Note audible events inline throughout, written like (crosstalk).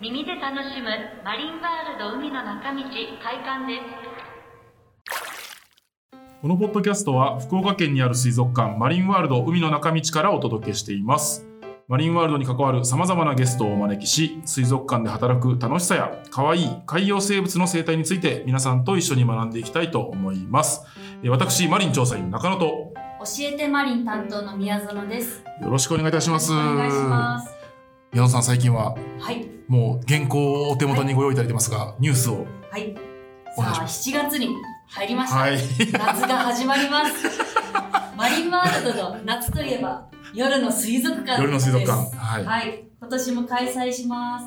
耳で楽しむマリンワールド海の中道開館です。このポッドキャストは福岡県にある水族館マリンワールド海の中道からお届けしています。マリンワールドに関わる様々なゲストをお招きし水族館で働く楽しさや可愛い海洋生物の生態について皆さんと一緒に学んでいきたいと思います。えー私マリン調査員中野と。教えてマリン担当の宮園です。よろしくお願いいたします。お願いします。宮野さん最近ははい。もう原稿をお手元にご用意いただいてますが、ニュースをはい。さあ、7月に入りました。はい夏が始まります。マリンワールドの夏といえば夜の水族館夜の水族館はいはい。今年も開催しま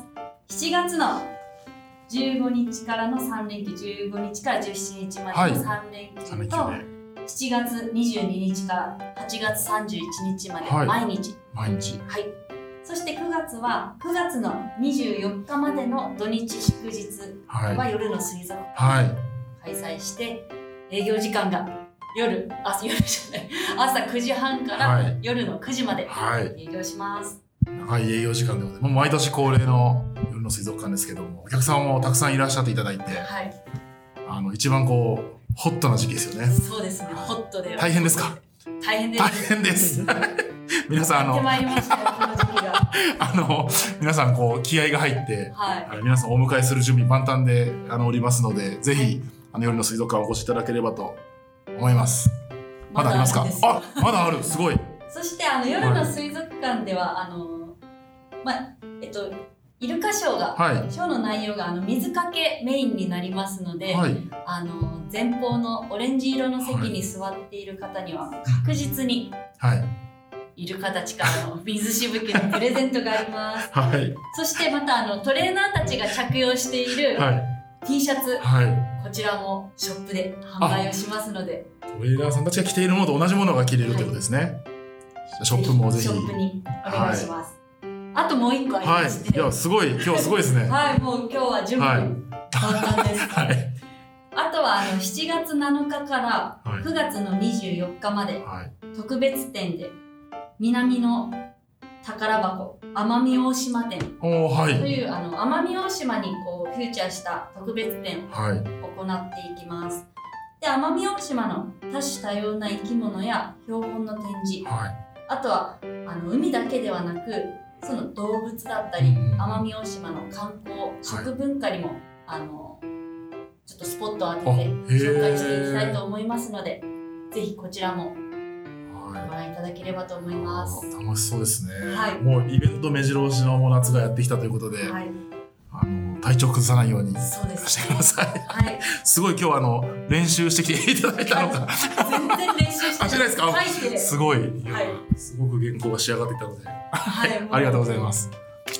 す。7月の15日からの3連休、15日から17日まはいでの3連休休と、で7月22日から8月31日まではい毎日毎日はい。そして9月は9月の24日までの土日祝日は夜の水族館開催して、営業時間が夜、あ、夜じゃない、朝9時半からはい。夜の9時まではい。営業します。長い営業時間でございます。毎年恒例の夜の水族館ですけどもお客様もたくさんいらっしゃっていただいてはい。あの一番こうホットな時期ですよね。そうですね、ホットで。大変ですか？大変です。大変です。(laughs) 皆さんあのあの皆さんこう気合が入ってはい。はい皆さんお迎えする準備万端であのおりますのでぜひあの夜の水族館お越しいただければと思います。まだありますか？あまだある。すごい。そしてあの夜の水族館では、あのまあえっとイルカショーが、はい。ショーの内容があの水かけメインになりますので、はい。あの前方のオレンジ色の席に座っている方には確実にはいイルカたちからの水しぶきのプレゼントがあります。はい。そしてまたあのトレーナーたちが着用しているはい。T シャツ、はい。こちらもショップで販売をしますので、トレーラーさんたちが着ているものと同じものが着れるということですね、じゃあショップもぜひ。ショップにお願いします。あともう一個ありはまして、い。いやすごい。今日すごいですね。(laughs) はい、もう今日は準はい。備万端です。はい。あとはあの7月7日からはい。9月の24日まではい。特別展で南の宝箱奄美大島店。というあの奄美大島にこうフューチャーした特別展をはい。行っていきます。で奄美大島の多種多様な生き物や標本の展示。はい。あとはあの海だけではなくその動物だったりうん奄美大島の観光食文化にも、あのちょっとスポットを当てて紹介していきたいと思いますのでぜひこちらもはいご覧いただければと思います。楽しそうですね、はい。もうイベント目白押しの夏がやってきたということで、はい、あの体調崩さないようにしてす、ください。はい、(laughs) すごい今日あの練習してきていただいたのか。全然練習してない。ですか？すごい。はい。すごく原稿が仕上がっていたので。はい、も (laughs) ありがとうございま。す。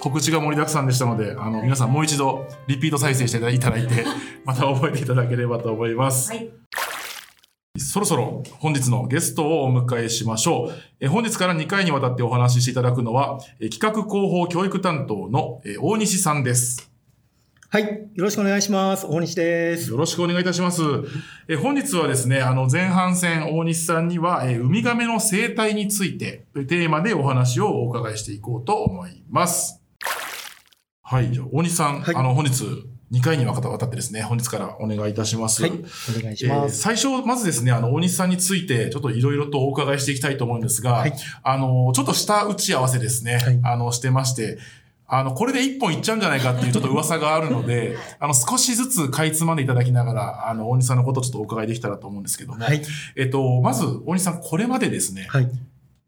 告知が盛りだくさんでしたのであの皆さんもう一度リピート再生していただいて (laughs) また覚えていただければと思います、はい、そろそろ本日のゲストをお迎えしましょう。えー本日から2回にわたってお話ししていただくのは、えー企画広報教育担当のえー大西さんです。はい。よろしくお願いします。大西です。よろしくお願いいたします。えー本日はですね、あの前半戦大西さんには、えーウミガメの生態についてというテーマでお話をお伺いしていこうと思います。はい、じゃあ大西さん、はいあの本日2回にわたってですね、本日からお願いいたします。はい。お願いします。えー最初、まずですね、あの、大西さんについて、ちょっといろいろとお伺いしていきたいと思うんですが、はいあの、ちょっと下打ち合わせですね、はいあの、してまして、あの、これで一本いっちゃうんじゃないかっていうちょっと噂があるので、あの、少しずつかいつまんでいただきながら、あの、大西さんのことをちょっとお伺いできたらと思うんですけども、はい。えっと、まず、大西さん、これまでですね、はい。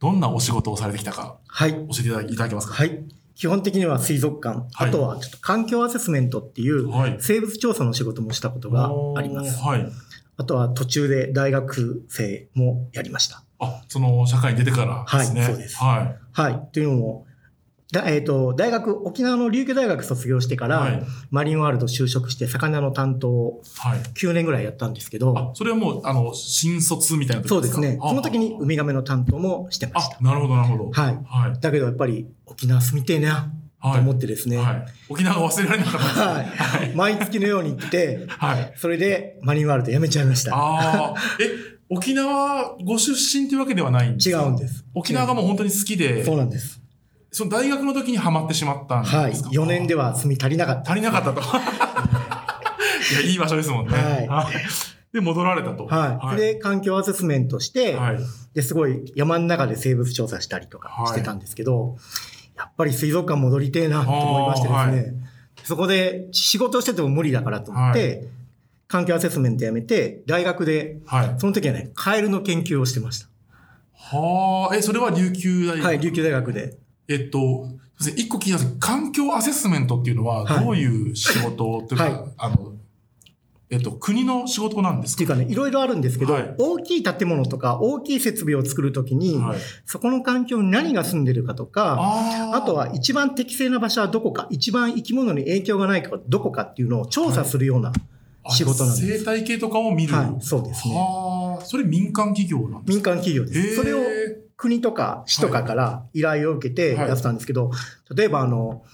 どんなお仕事をされてきたか、はい。教えていただいただけますか？はい。基本的には水族館、はいあとはちょっと環境アセスメントっていうはい。生物調査の仕事もしたことがあります。はい。あとは途中で大学生もやりました。あ、その、社会に出てからですね。はいそうですはい。はい。というのも、だえっ、と、大学、沖縄の琉球大学卒業してから、はい。マリンワールド就職して魚の担当をはい。9年ぐらいやったんですけど、あ、それはもう、あの、新卒みたいな時そうですね。かその時にウミガメの担当もしてましあ、なるほど、なるほど。た。はい。はい。だけどやっぱり沖縄住みてえなとはい。思ってですね、はい。沖縄が忘れられなかったですね。はいはい。毎月のように行って、はい。それでマリンワールド辞めちゃいました。ああ、え、沖縄ご出身というわけではないんですか？違うんです。沖縄がもう本当に好きでそうなんです。その大学の時にハマってしまったんですか？はい。4年では住み足りなかった。足りなかったと。(laughs) いや、いい場所ですもんね。はいで、戻られたと。はい。で、環境アセスメントして、はい。ですごい山の中で生物調査したりとかしてたんですけど、やっぱり水族館戻りてえなと思いましてですね、はいそこで仕事してても無理だからと思って、環境アセスメントやめて、大学で、はい。その時はね、カエルの研究をしてました。はあ、え、それは琉球大学？はい、琉球大学で。えっと、一個気になるんですけど環境アセスメントっていうのは、はいどういう仕事というか、はいあの、えっと、国の仕事なんですか？っていうかね、いろいろあるんですけど、はい大きい建物とか大きい設備を作るときに、はい。そこの環境に何が住んでるかとか、あーあとは一番適正な場所はどこか、一番生き物に影響がないかどこかっていうのを調査するような仕事なんです。生態系とかを見る。はい、そうですね。はあ、それ民間企業なんです民間企業です。それを国とか市とかから依頼を受けてはい。やってたんですけど、例えばあの、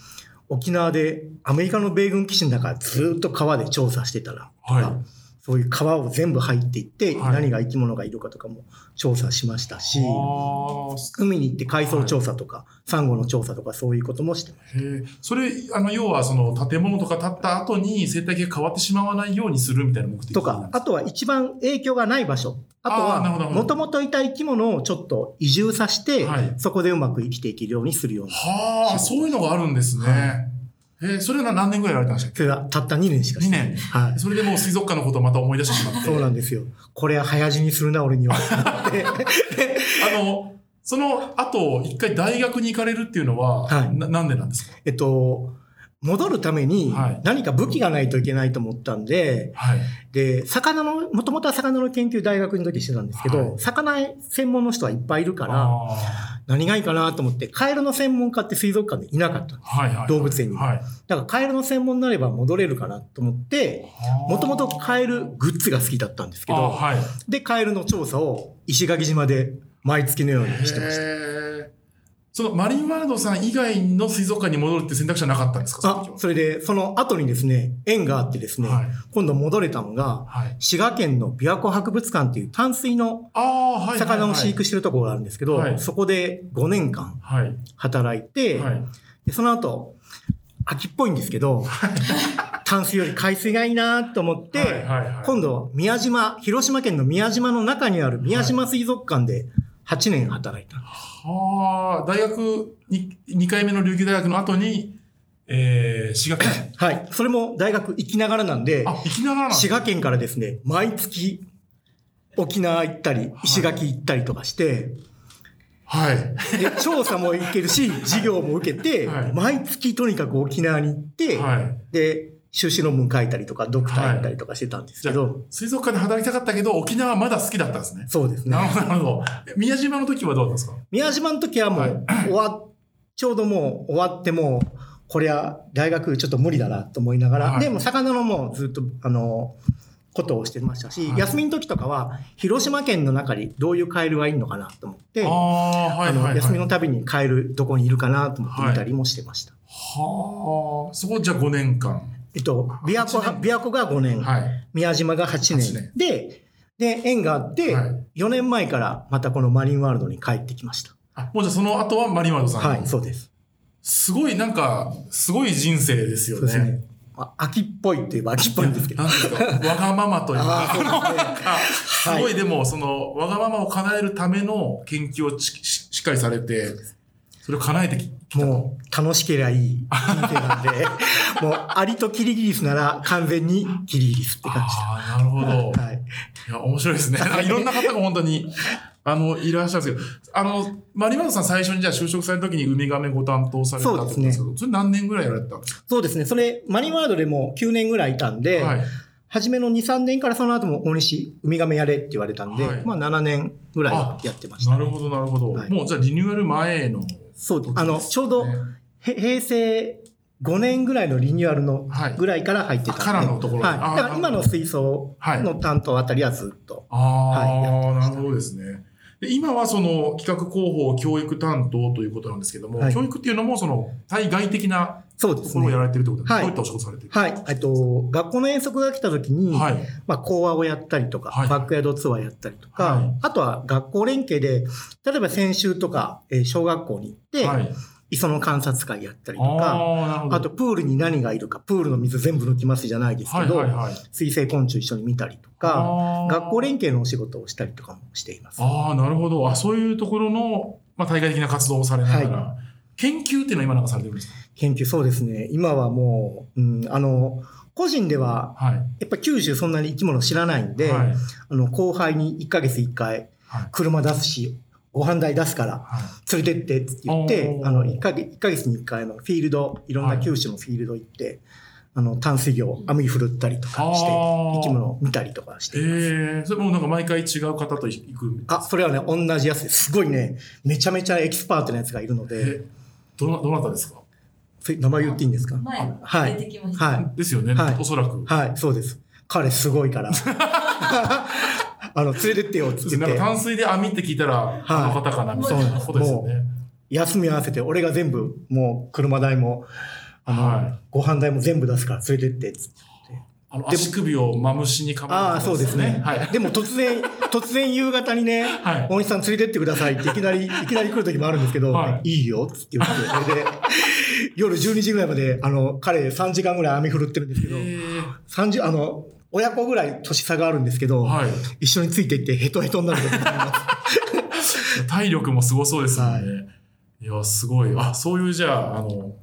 沖縄でアメリカの米軍基地の中ずっと川で調査してたらはいそういう川を全部入っていって、はい何が生き物がいるかとかも調査しましたし、はあ海に行って海藻調査とか、サンゴの調査とかそういうこともしてます。それ、あの、要は、その、建物とか建った後に生態系が変わってしまわないようにするみたいな目的とか、あとは一番影響がない場所。あとは、もともといた生き物をちょっと移住させて、はいそこでうまく生きていけるようにするような。はあ、そういうのがあるんですね。はえーそれは何年ぐらいやられたんでしたっそれがたった2年しかけ ?2 してない。年。はい。それでもう水族館のことをまた思い出してしまって。そうなんですよ。これは早死にするな、俺には。(laughs) あの、その後、一回大学に行かれるっていうのは、はいななんでなんですか？えっと、戻るためにはい何か武器がないといけないと思ったんで、はい。で、魚の、もともとは魚の研究大学の時してたんですけど、はい魚専門の人はいっぱいいるから、あ何がいいかなと思って、カエルの専門家って水族館でいなかった。ーはいはい。動物園にはい。だからカエルの専門になれば戻れるかなと思って、もともとカエルグッズが好きだったんですけど、あはい。で、カエルの調査を石垣島で毎月のようにしてました。そのマリンワールドさん以外の水族館に戻るって選択肢はなかったんですか？あ、それで、その後にですね、縁があってですね、はい今度戻れたのが、はい。滋賀県の琵琶湖博物館っていう淡水の。魚を飼育してるところがあるんですけど、はいそこで5年間はい。働いて、はい。でその後、秋っぽいんですけど、(laughs) 淡水より海水がいいなと思って、今度、宮島、広島県の宮島の中にある宮島水族館で8年働いた。はあ、大学に、2回目の琉球大学の後に、えー、滋賀県。はい。それも大学行きながらなんで、あ、行きながら滋賀県からですね、毎月沖縄行ったり、石垣行ったりとかして、はい。で調査も行けるし、(laughs) 授業も受けて、はい毎月とにかく沖縄に行って、はい。で、修士論文書いたりとか、ドクターやったりとかしてたんですけど、、水族館で働きたかったけど、沖縄はまだ好きだったんですね。そうですね (laughs) な。るほど。宮島の時はどうですか？宮島の時はもう、はい終わ、ちょうどもう終わってもう、これは大学ちょっと無理だなと思いながら、はいでも魚のもうずっと、あの、ことをしてましたし、はい休みの時とかは、広島県の中にどういうカエルがいるのかなと思って、ああ、はいあはい。休みのたびにカエルどこにいるかなと思って見たりもしてました。はあ、そこじゃあ5年間？えっと、琵琶湖琵琶湖が5年、はい。宮島が8年八年で、で、縁があって、はい4年前からまたこのマリンワールドに帰ってきました。あ、もうじゃあその後はマリンワールドさん。はい、そうです。すごい、なんか、すごい人生ですよね。そうですね。まあ、秋っぽいって言えば秋っぽいんですけど (laughs) わがままというあか、うですごいでも、その、わがままを叶えるための研究をしっかりされて、それを叶えて。もう楽しければいい人生なんで、(laughs) もうアリとキリギリスなら完全にキリギリスって感じああ、なるほど。で。はい。いや、面白いですね。いろんな方が本当に、あの、いらっしゃるんですけど、あの、マリマルさん最初にじゃあ就職された時にウミガメご担当されたってことですけど、それ何年ぐらいやられてたんですそうですね。それ、マリンワールドでも9年ぐらいいたんで、かはい。初めの2、3年からその後も大西、ウミガメやれって言われたんで、はいまあ7年ぐらいはやってました。なるほど、なるほど。はいもうじゃあリニューアル前の、そう。あの、ちょうど、へ平成5年ぐらいのリニューアルのはいぐらいから入ってたんで。あからのところはい。だから今の水槽の担当あたりはずっと。ああ、はいなるほどですね。で今はその企画広報教育担当ということなんですけども、はい教育っていうのもその対外的なそうですねや。られてるってことです、はいどういったお仕事されてるはい。えっと、学校の遠足が来た時に、はい。まあ、講話をやったりとか、はいバックヤードツアーやったりとか、はいあとは学校連携で、例えば先週とか、えー小学校に行って、はい。磯の観察会やったりとか、あとプールに何がいるか、プールの水全部抜きますじゃないですけど、はいはいはい。水生昆虫一緒に見たりとか、学校連携のお仕事をしたりとかもしています。ああ、なるほど。あ、そういうところの、まあ、対外的な活動をされながら、は研究っていうのは今なんかされてるんですか？研究、そうですね。今はもう、うん、あの、個人では、はい。やっぱ九州そんなに生き物知らないんで、はい。あの、後輩に1ヶ月1回はい。車出すし、ご飯代出すからはい。連れてってって言ってあの、1ヶ月 ,1 ヶ月に1回のフィールド、いろんな九州のフィールド行って、あの、淡水魚、網振るったりとかして、生き物を見たりとかしてえいます。えそれもなんか毎回違う方と行く。あ、それはね、同じやつです。すごいね、めちゃめちゃエキスパートなやつがいるので、え、どな、どなたですか？名前言っていいんですか？前はい出てきました。はい。ですよね、はいおそらく。はい、そうです。彼すごいから。(laughs) あの、連れてってよって言って、なんか淡水で網って聞いたら、あの方かなみたいなことですよね。休み合わせて、俺が全部、もう車代も、あの、はいご飯代も全部出すから連れてってっつって。あの足首をマムシにかまああ、そうですね。はい。でも突然、(laughs) 突然夕方にね、はい大西さん連れてってくださいっていきなり、いきなり来る時もあるんですけど、はいい、いよって言って、それで、夜12時ぐらいまで、あの、彼3時間ぐらい網振るってるんですけど、え30、あの、親子ぐらい年差があるんですけど、ーはい。一緒についていってヘトヘトになる時もあります。(laughs) 体力もすごそうですもんね。い、や、すごい。あ、そういうじゃあ、あの、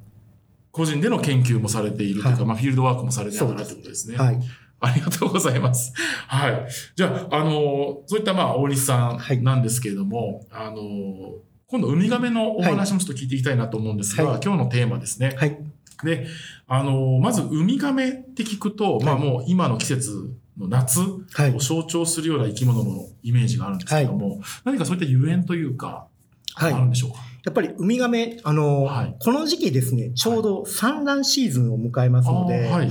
個人での研究もされているというか、はいまあ、フィールドワークもされているということですね。はい。ありがとうございます。(laughs) はい。じゃあ、あの、そういったまあ、大西さはいんなんですけれども、あの、今度、ウミガメのお話もちょっと聞いていきたいなと思うんですが、はい今日のテーマですね。はい。で、あの、まず、ウミガメって聞くと、まあもう今の季節の夏はいを。象徴するような生き物のイメージがあるんですけども、何かそういったゆえんというか、はい。あるんでしょうか？やっぱりウミガメ、あの、はいこの時期ですね、ちょうど産卵シーズンを迎えますので、はい。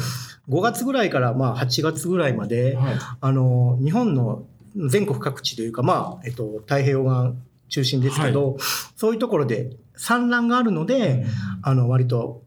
5月ぐらいからまあ8月ぐらいまで、はい。あの、日本の全国各地というか、まあ、えっと、太平洋側中心ですけど、そういうところで産卵があるので、あの、割と、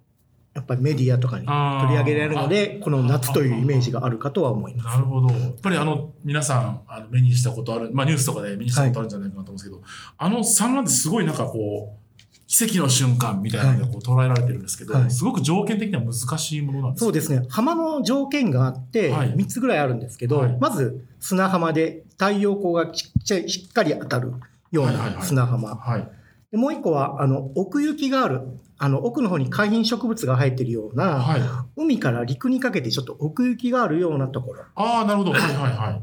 やっぱりメディアとかに取り上げられるので、この夏というイメージがあるかとは思います。なるほど。やっぱりあの、皆さん、あの目にしたことある、まあニュースとかで目にしたことあるんじゃないかなと思うんですけど、あの産卵ってすごいなんかこう、奇跡の瞬間みたいなのでこう捉えられてるんですけど、はいすごく条件的には難しいものなんですか？そうですね。浜の条件があって、はい3つぐらいあるんですけど、はいまず砂浜で太陽光がしっちゃしっかり当たるようはいはいはない砂浜。はい。でもう一個は、あの、奥行きがある、あの、奥の方に海浜植物が生えてるような、はい。海から陸にかけてちょっと奥行きがあるようなところ。ああ、なるほど。はいはいはい。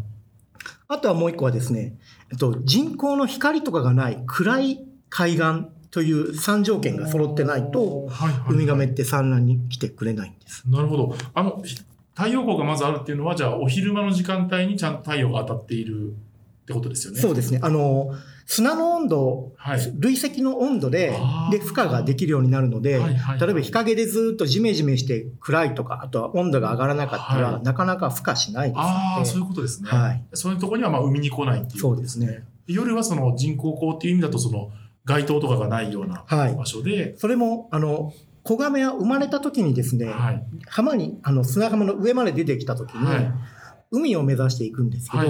あとはもう一個はですね、えっと、人工の光とかがない暗い海岸という3条件が揃ってないと、はいはいはいウミガメって産卵に来てくれないんです。なるほど。あの、ひ太陽光がまずあるっていうのは、じゃあお昼間の時間帯にちゃんと太陽が当たっているってことですよね。そうですね。あの、砂の温度、はい。累積の温度でで、負荷ができるようになるので、はいはいはい例えば日陰でずっとジメジメして暗いとか、あとは温度が上がらなかったら、はいなかなか負荷しないですので。ああ、そういうことですね。はい。そういうところにはまあ海に来ないっていうことですね。そうです夜はその人工光っていう意味だとその街灯とかがないようなはい場所で、それも、あの、子亀は生まれた時にですね、はい。浜に、あの、砂浜の上まで出てきた時に、はい。海を目指していくんですけど、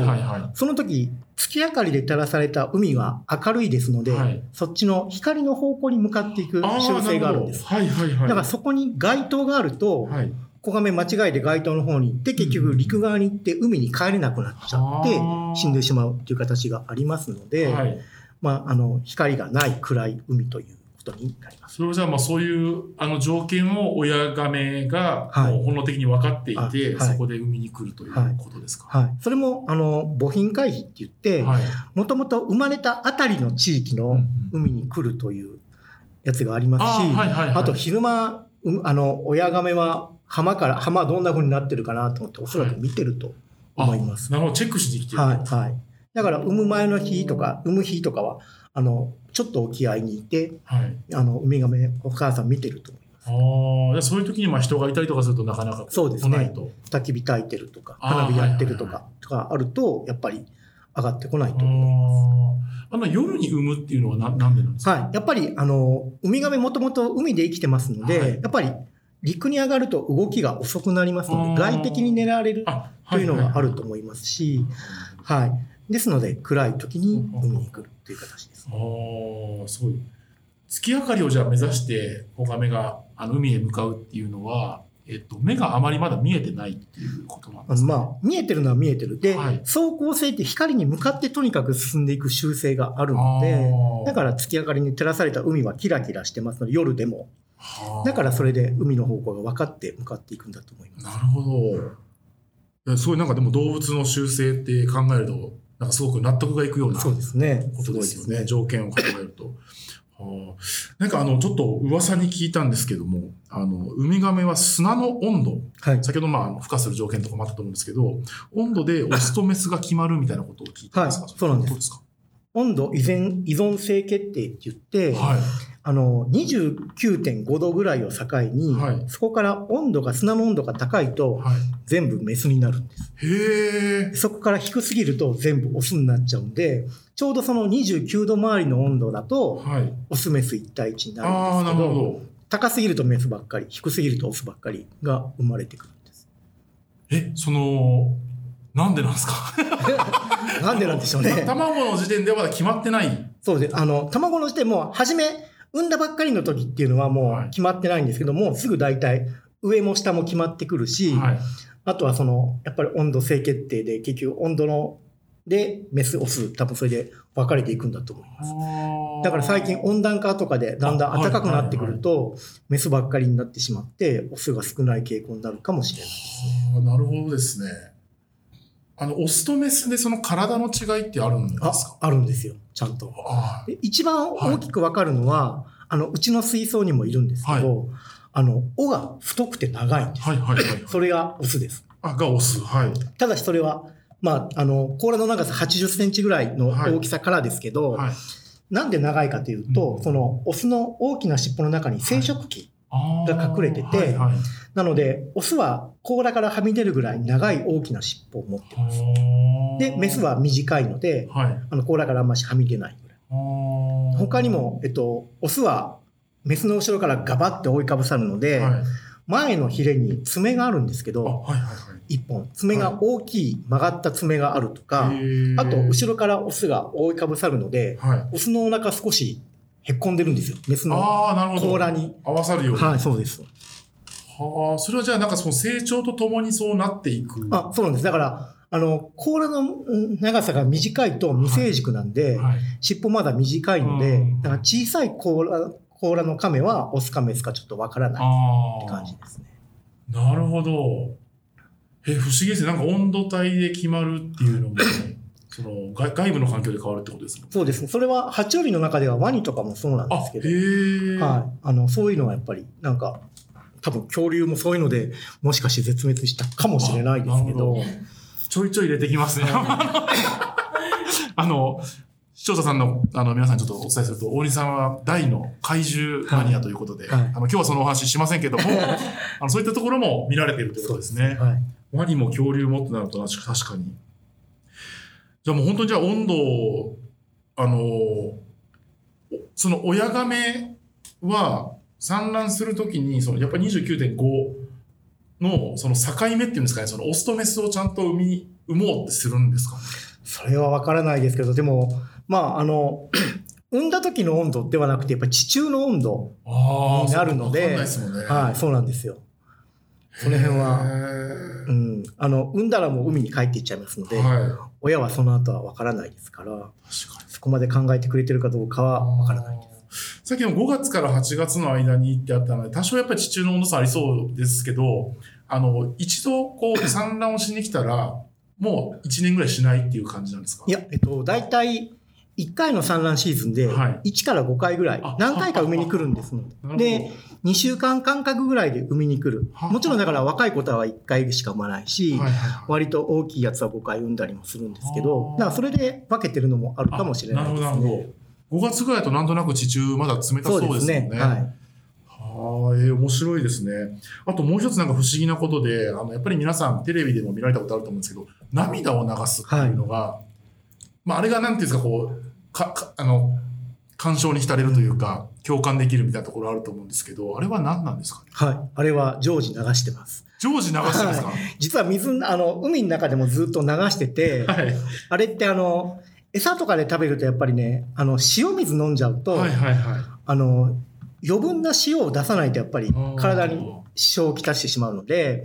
その時、月明かりで照らされた海が明るいですので、はいそっちの光の方向に向かっていく習性があるんです。はいはいはい。だからそこに街灯があると、はい。子亀間違えて街灯の方に行って、結局陸側に行って海に帰れなくなっちゃって死んでしまうっていう形がありますので、はい。まあ、あの、光がない暗い海ということになります。それをじゃあまあそういうあの条件を親亀がはいもう本能的に分かっていて、あはいそこで海に来るというはいことですか？はい。それも、あの、母品回避って言って、はい。もともと生まれたあたりの地域の海に来るというやつがありますし、あーはいはいはいあと昼間、うあの、親亀は浜から、浜どんな風になってるかなと思って、おそらく見てると思います。なるほど、チェックしに来てる。はい、はい。だから、産む前の日とか、産む日とかは、あの、ちょっと沖合にいて、はい。あの、ウミガメ、お母さん見てると思います。ああ、じゃあそういう時にまあ人がいたりとかするとなかなかそうですね。焚き火焚いてるとか、花火やってるとはいはか、とかあると、やっぱり上がってこないあと思います。ーあの夜に産むっていうのはななんでなんですか？はい。やっぱり、あの、ウミガメもともと海で生きてますので、はいやっぱり陸に上がると動きが遅くなりますので、外敵に狙われるあ、というのがあると思思いますし、はい。ですので、暗い時に海に来るという形です。ああ、すごい。月明かりをじゃあ目指して子ガメがあの海へ向かうっていうのは、えっと、目があまりまだ見えてないっていうことなんですか、まあ、見えてるのは見えてる。で、はい走行性って光に向かってとにかく進んでいく習性があるあので、ーだから月明かりに照らされた海はキラキラしてますので、夜でも。はあだからそれで海の方向が分かって向かっていくんだと思います。なるほど。すごいなんかでも動物の習性って考えると、なんかすごく納得がいくようなそうですね。ことですよね。ごいです条件を考えると。はあ、なんかあの、ちょっと噂に聞いたんですけども、あの、ウミガメは砂の温度、はい。先ほどまあ孵化する条件とかもあったと思うんですけど、温度でオスとメスが決まるみたいなことを聞いたんですか、はいそうなんですどですか？温度依然依存性決定って言って、はい。あの、29.5度ぐらいを境に、はいそこから温度が、砂の温度が高いと、はい。全部メスになるんです。へえ。そこから低すぎると全部オスになっちゃうんで、ちょうどその29度周りの温度だと、はい。オスメス1対1になるんですけど、なるほど。高すぎるとメスばっかり、低すぎるとオスばっかりが生まれてくるんです。え、その、なんでなんですか？(laughs) なんでなんでしょうね。(laughs) 卵の時点ではまだ決まってない。そうで、あの、卵の時点も、初め、産んだばっかりの時っていうのはもはいう決まってないんですけども、すぐ大体、上も下も決まってくるし、はい。あとはその、やっぱり温度性決定で、結局温度の、で、メス、オス、多分それで分かれていくんだと思います。だから最近温暖化とかでだんだん暖かくなってくると、メスばっかりになってしまって、オスが少ない傾向になるかもしれない。あーなるほどですね。あの、オスとメスでその体の違いってあるんですあか、あるんですよ、ちゃんと。一番大きく分かるのは、あの、うちの水槽にもいるんですけど、あの、尾が太くて長いんです。はいはいはい。それがオスです。あ、がオス。はい。ただしそれは、まあ、あの、甲羅の長さ80センチぐらいの大きさからですけど、はい。なんで長いかというと、うんその、オスの大きな尻尾の中に生殖器。が隠れててはいはい。なので、オスは甲羅からはみ出るぐらい長い大きな尻尾を持ってます。で、メスは短いので、はい。あの甲羅からあんましはみ出ないぐらい。他他にも、えっと、オスはメスの後ろからガバって覆いかぶさるので、はい。前のヒレに爪があるんですけあ、ど、はいはいはい。一本、爪が大きい曲がった爪があるとか、へーあと、後ろからオスが覆いかぶさるので、はい。オスのお腹少しへっこんでるんですよ。メスの。甲羅に。合わさるように。はい、そうです。はあ、それはじゃあなんかその成長とともにそうなっていく。あ、そうなんです。だから、あの、甲羅のうん長さが短いと未成熟なんで、はい。尻尾まだ短いのでうん、だから小さい甲羅甲羅の亀はオスかメスかちょっとわからないああ。感じですね。なるほど。え、不思議ですね。なんか温度帯で決まるっていうのも、その外外部の環境で変わるってことですね。そうですね。それは爬虫類の中ではワニとかもそうなんですけど、え。はい。あの、そういうのはやっぱり、なんか、多分恐竜もそういうので、もしかして絶滅したかもしれないですけどあなるほ、ちょいちょい入れてきますね。(laughs) あの、視聴者さんのあの皆さんにちょっとお伝えすると、大西さんは大の怪獣マニアということで、はいはいあの今日はそのお話ししませんけども、あのそういったところも見られているということですね。はい。ワニも恐竜もってなると確かに。じゃあもう本当にじゃあ温度を、あの、おその親亀は産卵するときに、そのやっぱり29.5のその境目っていうんですかね、そのオスとメスをちゃんと産み、産もうってするんですか？ね。それはわからないですけど、でも、まあ、あの、産んだ時の温度ではなくて、やっぱり地中の温度、あになるのでで。はい、そうなんですよ。その辺は、へうん、あの、産んだらもう海に帰っていっちゃいますので、ーはい。親はその後はわからないですから。そこまで考えてくれてるかどうかはわからないです。さっきの5月から8月の間にってあったので、多少やっぱり地中の温度差ありそうですけど、あの、一度こう産卵をしに来たら、もう1年ぐらいしないっていう感じなんですか？いや、えっと、大体、1回の産卵シーズンで、はい。1から5回ぐらいあ、何回か産みに来るんですのなるほど。で、2週間間隔ぐらいで産みに来る。はもちろんだから若い子は1回しか産まないし、はいはいはい割と大きいやつは5回産んだりもするんですけあど、ーだからそれで分けてるのもあるかもしれないですね。あなるほど、なるほど。5月ぐらいだとなんとなく地中まだ冷たそうですもんね。はい。はあ、えー面白いですね。あともう一つなんか不思議なことで、あの、やっぱり皆さんテレビでも見られたことあると思うんですけど、涙を流すっていうのが、まあ、あれがなんていうんですか、こう、か、かあの、感傷に浸れるというか、共感できるみたいなところあると思うんですけど、あれは何なんですかね？はい。あれは常時流してます。常時流してますか？実は水、あの、海の中でもずっと流してて、はい。あれってあの、餌とかで食べるとやっぱりね、あの、塩水飲んじゃうと、はいはいはい。ああの、余分な塩を出さないとやっぱり体に支障をきたしてしまうので、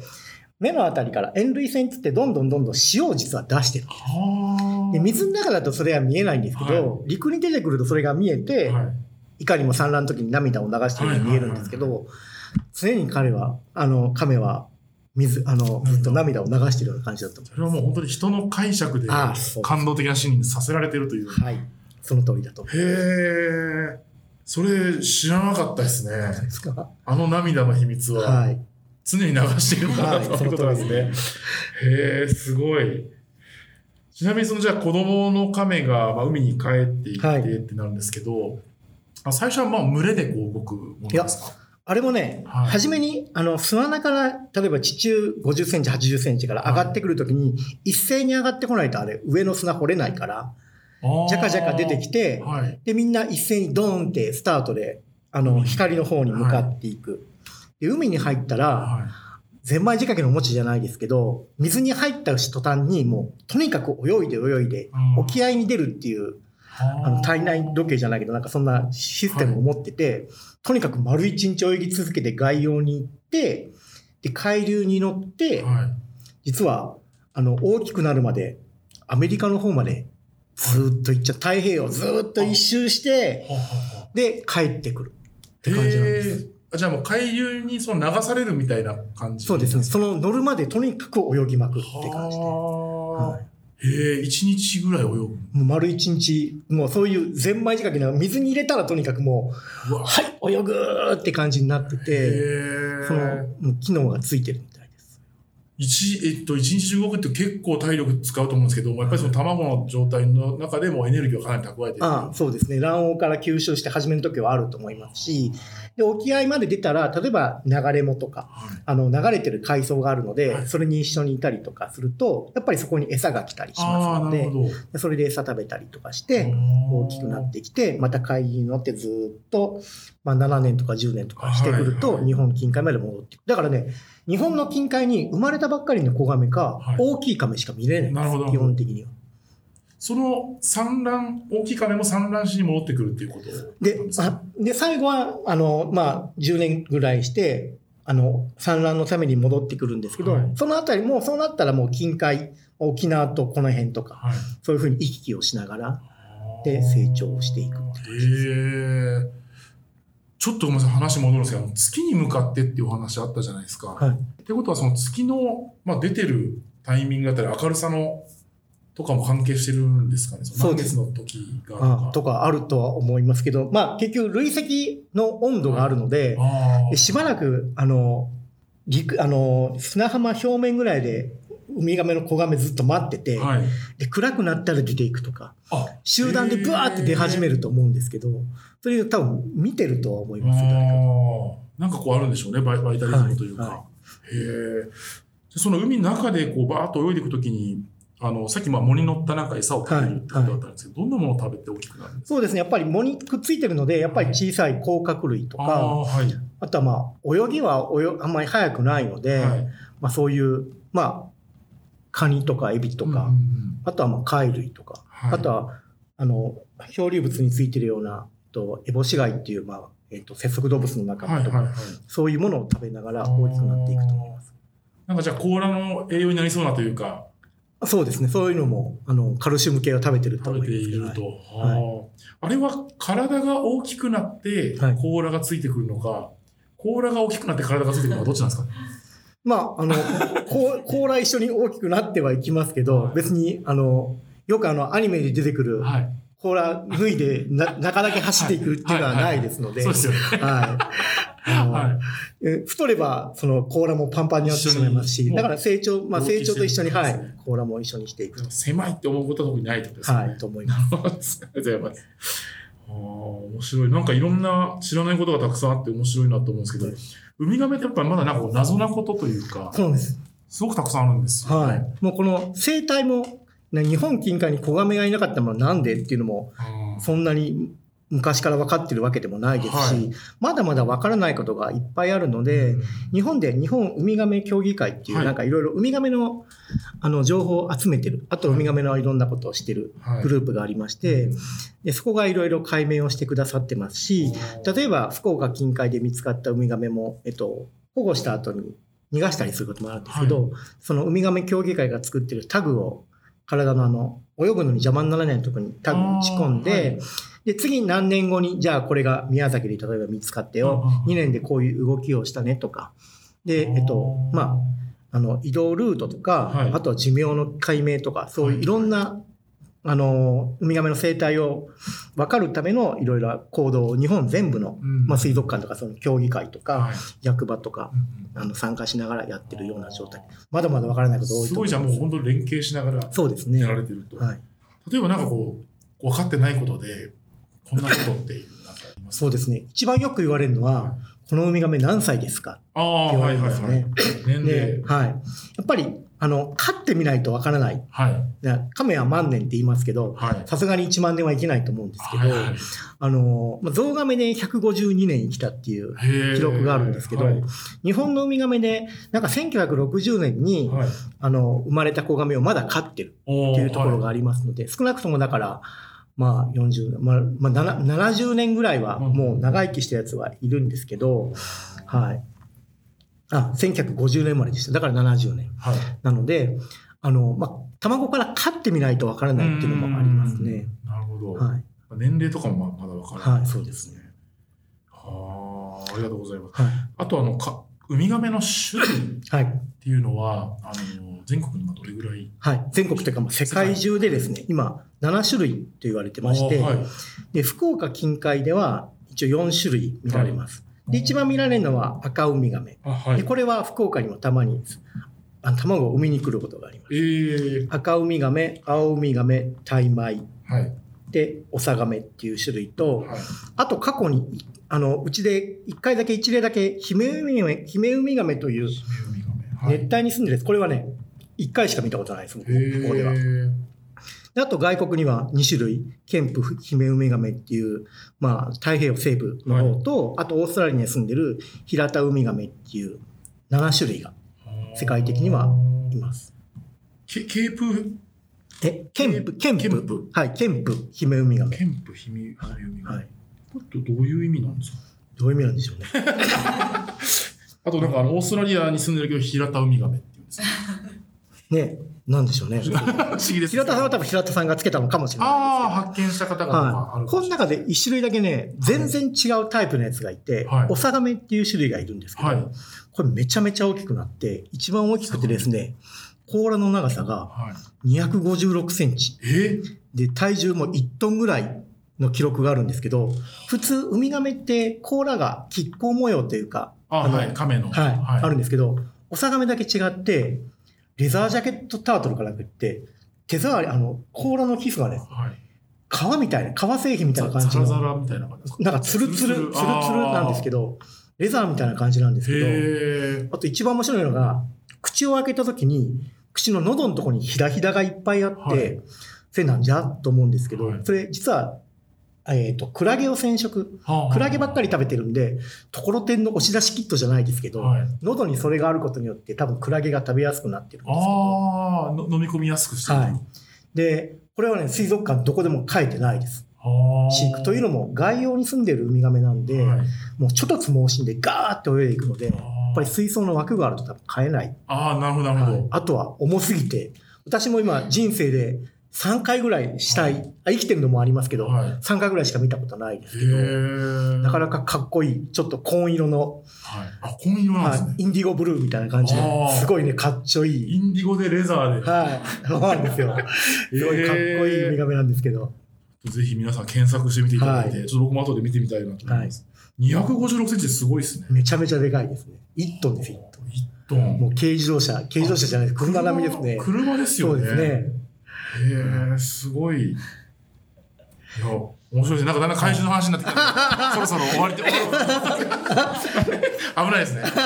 目のあたりから塩類腺ってどんどんどんどん塩を実は出してる。はで水の中だとそれは見えないんですけど、は陸に出てくるとそれが見えて、はいい、かにも産卵の時に涙を流してるように見えるんですけど、常に彼は、あの、亀は水、あの、ずっと涙を流してるような感じだと思それはもう本当に人の解釈で感動的なシーンにさせられてるという。はい。その通りだと思いへえ。それ知らなかったですね。あの涙の秘密ははい。常に流しているんだなはいということなんですね。へえ、すごい。ちなみにそのじゃあ子供の亀がまあ海に帰っていってはいってなるんですけど、あ最初はまあ群れでこう動くものですか？あれもね、はい初めに、あの、巣穴から、例えば地中50センチ、80センチから上がってくるときに、一斉に上がってこないとあれ、上の砂掘れないから、じゃかじゃか出てきて、はい。で、みんな一斉にドーンってスタートで、あの、光の方に向かっていく。で、海に入ったら、はい。ゼンマイ仕掛けのお餅じゃないですけど、水に入った途端にもう、とにかく泳いで泳いで、うん沖合に出るっていう、あの体内時計じゃないけど、なんかそんなシステムを持ってて、とにかく丸一日泳ぎ続けて外洋に行って、で、海流に乗って、はい。実は、あの、大きくなるまで、アメリカの方までずーっと行っちゃう。太平洋をずーっと一周して、で、帰ってくるって感じなんです。じゃあもう海流にその流されるみたいな感じそうですね。その乗るまでとにかく泳ぎまくって感じで。ははあへえ、一日ぐらい泳ぐ。もう丸一日、もうそういうゼンマイ仕掛けの水に入れたらとにかくもうわう、はい、泳ぐーって感じになってへて、え。その、もう機能がついてるみたいです。一、えっと、一日中動くって結構体力使うと思うんですけど、やっぱりその卵の状態の中でもエネルギーをかなり蓄えてる。ああそうですね。卵黄から吸収して始めるときはあると思いますし、で、沖合まで出たら、例えば流れ藻とか、はい。あの、流れてる海藻があるので、はいそれに一緒にいたりとかすると、やっぱりそこに餌が来たりしますのでそれで餌食べたりとかして、大きくなってきて、また海に乗ってずーっと、まあ、7年とか10年とかしてくると、日本近海まで戻ってくる。だからね、日本の近海に生まれたばっかりの子亀か、はい大きい亀しか見れないんです基本的には。その産卵、大きい亀も産卵しに戻ってくるっていうこと？でで最後はあの、まあ、10年ぐらいしてあの産卵のために戻ってくるんですけど、はいそのあたりもそうなったらもう近海沖縄とこの辺とかはい。そういうふうに行き来をしながらで成長していくってへえ。ちょっとごめんなさい、話戻るんですけど、月に向かってっていうお話あったじゃないですか。はいってことは、その月の、まあ、出てるタイミングだったり、明るさの、とかも関係してるんですかね？そのそうです満月の時があとかあるとは思いますけど、まあ、結局累積の温度があるので、あでしばらくあの陸あの砂浜表面ぐらいでウミガメの子ガメずっと待ってて、あ。はい。で暗くなったら出ていくとかあ、集団でブワーって出始めると思うんですけどそれを多分見てるとは思いますなんかこうあるんでしょうね、バイバイタリズムというか。はいはへえ。でその海の中でこうバーッと泳いでいくときに、あの、さっきまあ藻に乗ったなんか餌を食べるってことだったんですけど、どんなものを食べて大きくなるんですか？そうですねやっぱり藻にくっついてるのでやっぱり小さい甲殻類とあかあ、はい。あとはまあ泳ぎは泳あんまり速くないので、はい。まあ、そういうまあカニとかエビとか、うんうんうんあとはまあ貝類とか、はいあとはあの漂流物についてるようなとエボシガイっていう、まあえっと接触動物の仲間とか、はいはいはい。そういうものを食べながら大きくなっていくと思います。なんかじゃあ甲羅の栄養になりそうなというか、そうですね。そういうのも、あの、カルシウム系を食べてると食べ思いますけど。ていると。はいはああれは体が大きくなってはい甲羅がついてくるのか、甲羅が大きくなって体がついてくるのかどっちなんですか？ね (laughs) まあ、あの、甲羅一緒に大きくなってはいきますけど、別に、あの、よくあの、アニメで出てくるはい。甲羅脱いでな中だけ走っていくっていうのはないですので、そうですよね。はい。あのはい。え太れば、その甲羅もパンパンになってしまいますし、だから成長、まあ成長と一緒に、はい甲羅も一緒にしていくと。狭いって思うことは特にないってことですね。はい、と思います。ありがとうございます。ああ、面白い。なんかいろんな知らないことがたくさんあって面白いなと思うんですけど、ウミガメってやっぱりまだなんか謎なことというか、そうです。すごくたくさんあるんですよ、はい。もうこの生態も、ね日本近海に子ガメがいなかったのはなんでっていうのも、うんそんなに、昔から分かってるわけでもないですし、はい。まだまだ分からないことがいっぱいあるので、うん。日本で日本ウミガメ協議会っていう、はい。なんかいろいろウミガメのあの情報を集めてる、あとウミガメのいろんなことをしてるはい。グループがありまして、でそこがいろいろ解明をしてくださってますし、例えば福岡近海で見つかったウミガメも、えっと、保護した後に逃がしたりすることもあるんですけど、そのウミガメ協議会が作ってるタグを体のあの泳ぐのに邪魔にならないところにタグを打ち込んで、で次何年後にじゃあこれが宮崎で例えば見つかってよ、うん。2年でこういう動きをしたねとか。で、えっとまあ、あの移動ルートとか、はい。あとは寿命の解明とかそういういろんな、あのウミガメの生態を分かるためのいろいろな行動を日本全部の、うん。まあ、水族館とかその協議会とか、はい。役場とかうんあの参加しながらやってるような状態。まだまだ分からないこと多いと思います。すごいじゃあもう本当に連携しながらそうですね。やられてると。はい、例えばなんかこう、分かってないことで、こんなことっていう、なんかありますそうですね。一番よく言われるのはこのウミガメ何歳ですか？ああ、って言わはいはいはい。年で齢。はい、やっぱりあの飼ってみないと分からないはい。ね亀は万年って言いますけどはい。さすがに1万年はいけないと思うんですけど、はいはいあのまあゾウガメで152年生きたっていう記録があるんですけどはい日本のウミガメでなんか1960年に、はいあの生まれた子ガメをまだ飼ってるっていうところがありますので、少なくともだからまあ40、まあまあ、なな70年ぐらいはもう長生きしたやつはいるんですけど、はい。あ、1950年生まれでした。だから70年。はい。なので、あの、まあ、卵から飼ってみないとわからないっていうのもありますね。うん。なるほど。はい。年齢とかもままだ分からない。はいそうですね。はあ、ありがとうございます。はい。あとあの、かウミガメの種類っはい。ていうのは、あの、全国に今どれぐらい？はい。全国というか、まあ、世界中でですね、今、7種類と言われてまして、はいで、福岡近海では一応4種類見られます。で、一番見られるのは赤ウミガメ。あ、はい。で、これは福岡にもたまにあの卵を産みに来ることがあります。えー、赤ウミガメ、青ウミガメ、タイマイ、はい。で、オサガメっていう種類と、はい。あと過去に、あの、うちで一回だけ一例だけ、ヒメウミガメ、ヒメウミガメという。熱帯に住んでるやつ、これはね、一回しか見たことないです、ここでは。であと外国には2種類、ケンプヒメウミガメっていう、まあ、太平洋西部の方と、あとオーストラリアに住んでるヒラタウミガメっていう7種類が世界的にはいます。ケケープ、え、ケンプ、ケンプ、ケンプはい、ケンプヒメウミガメ。ケンプヒメヒメウミガメ。はい。これってどういう意味なんですか？どういう意味なんでしょうね。(laughs) あとなんかあの、オーストラリアに住んでるけど、ヒラタウミガメっていうんですね。ね、なんでしょうね。(laughs) 不思議です。(laughs) 平田さんは多分平田さんがつけたのかもしれないああ、発見した方がはい。るこの中で一種類だけね、全然違うタイプのやつがいて、はいオサガメっていう種類がいるんですけど、はいこれめちゃめちゃ大きくなって、一番大きくてですね、甲羅の長さがはい。256センチ。え？で、体重も1トンぐらいの記録があるんですけど、普通、ウミガメって甲羅が亀甲模様というか、あ、のはい、亀の。はい、あるんんですけど、オサガメだけ違って、レザージャケットタートルからなくって、手触り、あの、甲羅の皮膚がね、はい。革みたいな、革製品みたいな感じの、ザラザラみたいな感じなんかツルツル、ツルツルなんですけど、レザーみたいな感じなんですけど。あと一番面白いのが、口を開けた時に、口の喉のところにひだひだがいっぱいあって、はいそれなんじゃと思うんですけど、はいそれ実は、えっ、と、クラゲを染色。はあクラゲばっかり食べてるんで、ところてんの押し出しキットじゃないですけど、はい喉にそれがあることによって多分クラゲが食べやすくなってるんですけど、ああ、の飲み込みやすくしてる。はい。で、これはね、水族館どこでも書いてないです。はあ飼育というのも外洋に住んでるウミガメなんで、はいもうちょっとつ猛進でガーって泳いでいくので、やっあぱり水槽の枠があると多分飼えない。あー、なるほど、なるほど。あとは重すぎて、私も今人生で3回ぐらいしたい、あ生きてるのもありますけど、はい3回ぐらいしか見たことないですけど。なかなかかっこいい、ちょっと紺色の、はい。あ、紺色なんはですね。い、インディゴブルーみたいな感じですごいね、かっちょいい。インディゴでレザーで。はい、そうなんですよ。すごいかっこいいウミガメなんですけど、ぜひ皆さん検索してみていただいて、はいちょっと僕も後で見てみたいなと思います。256センチすごいですね。めちゃめちゃでかいですね。1トンです、1トン。1トン。もう軽自動車、軽自動車じゃないです。車並みですね。車ですよね。そうですね。へえ、すごい。いや、面白いですね。なんかだんだん怪獣の話になってきたそろそろ終わりって、(laughs) 危ないですね。危ない。危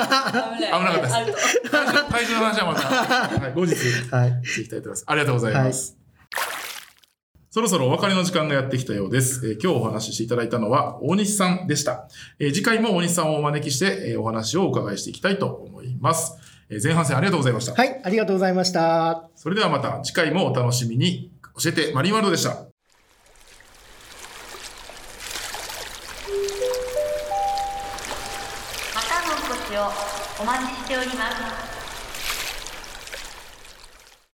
なかったですあると怪獣怪獣の話はまた、はい、後日、はい。していきたいと思います。ありがとうございます。そろそろお別れの時間がやってきたようです。えー今日お話ししていただいたのは大西さんでした。えー次回も大西さんをお招きして、えーお話をお伺いしていきたいと思います。えー前半戦ありがとうございました。はい、ありがとうございました。それではまた次回もお楽しみに。教えてマリンワールドでした。またのお越しをお待ちしております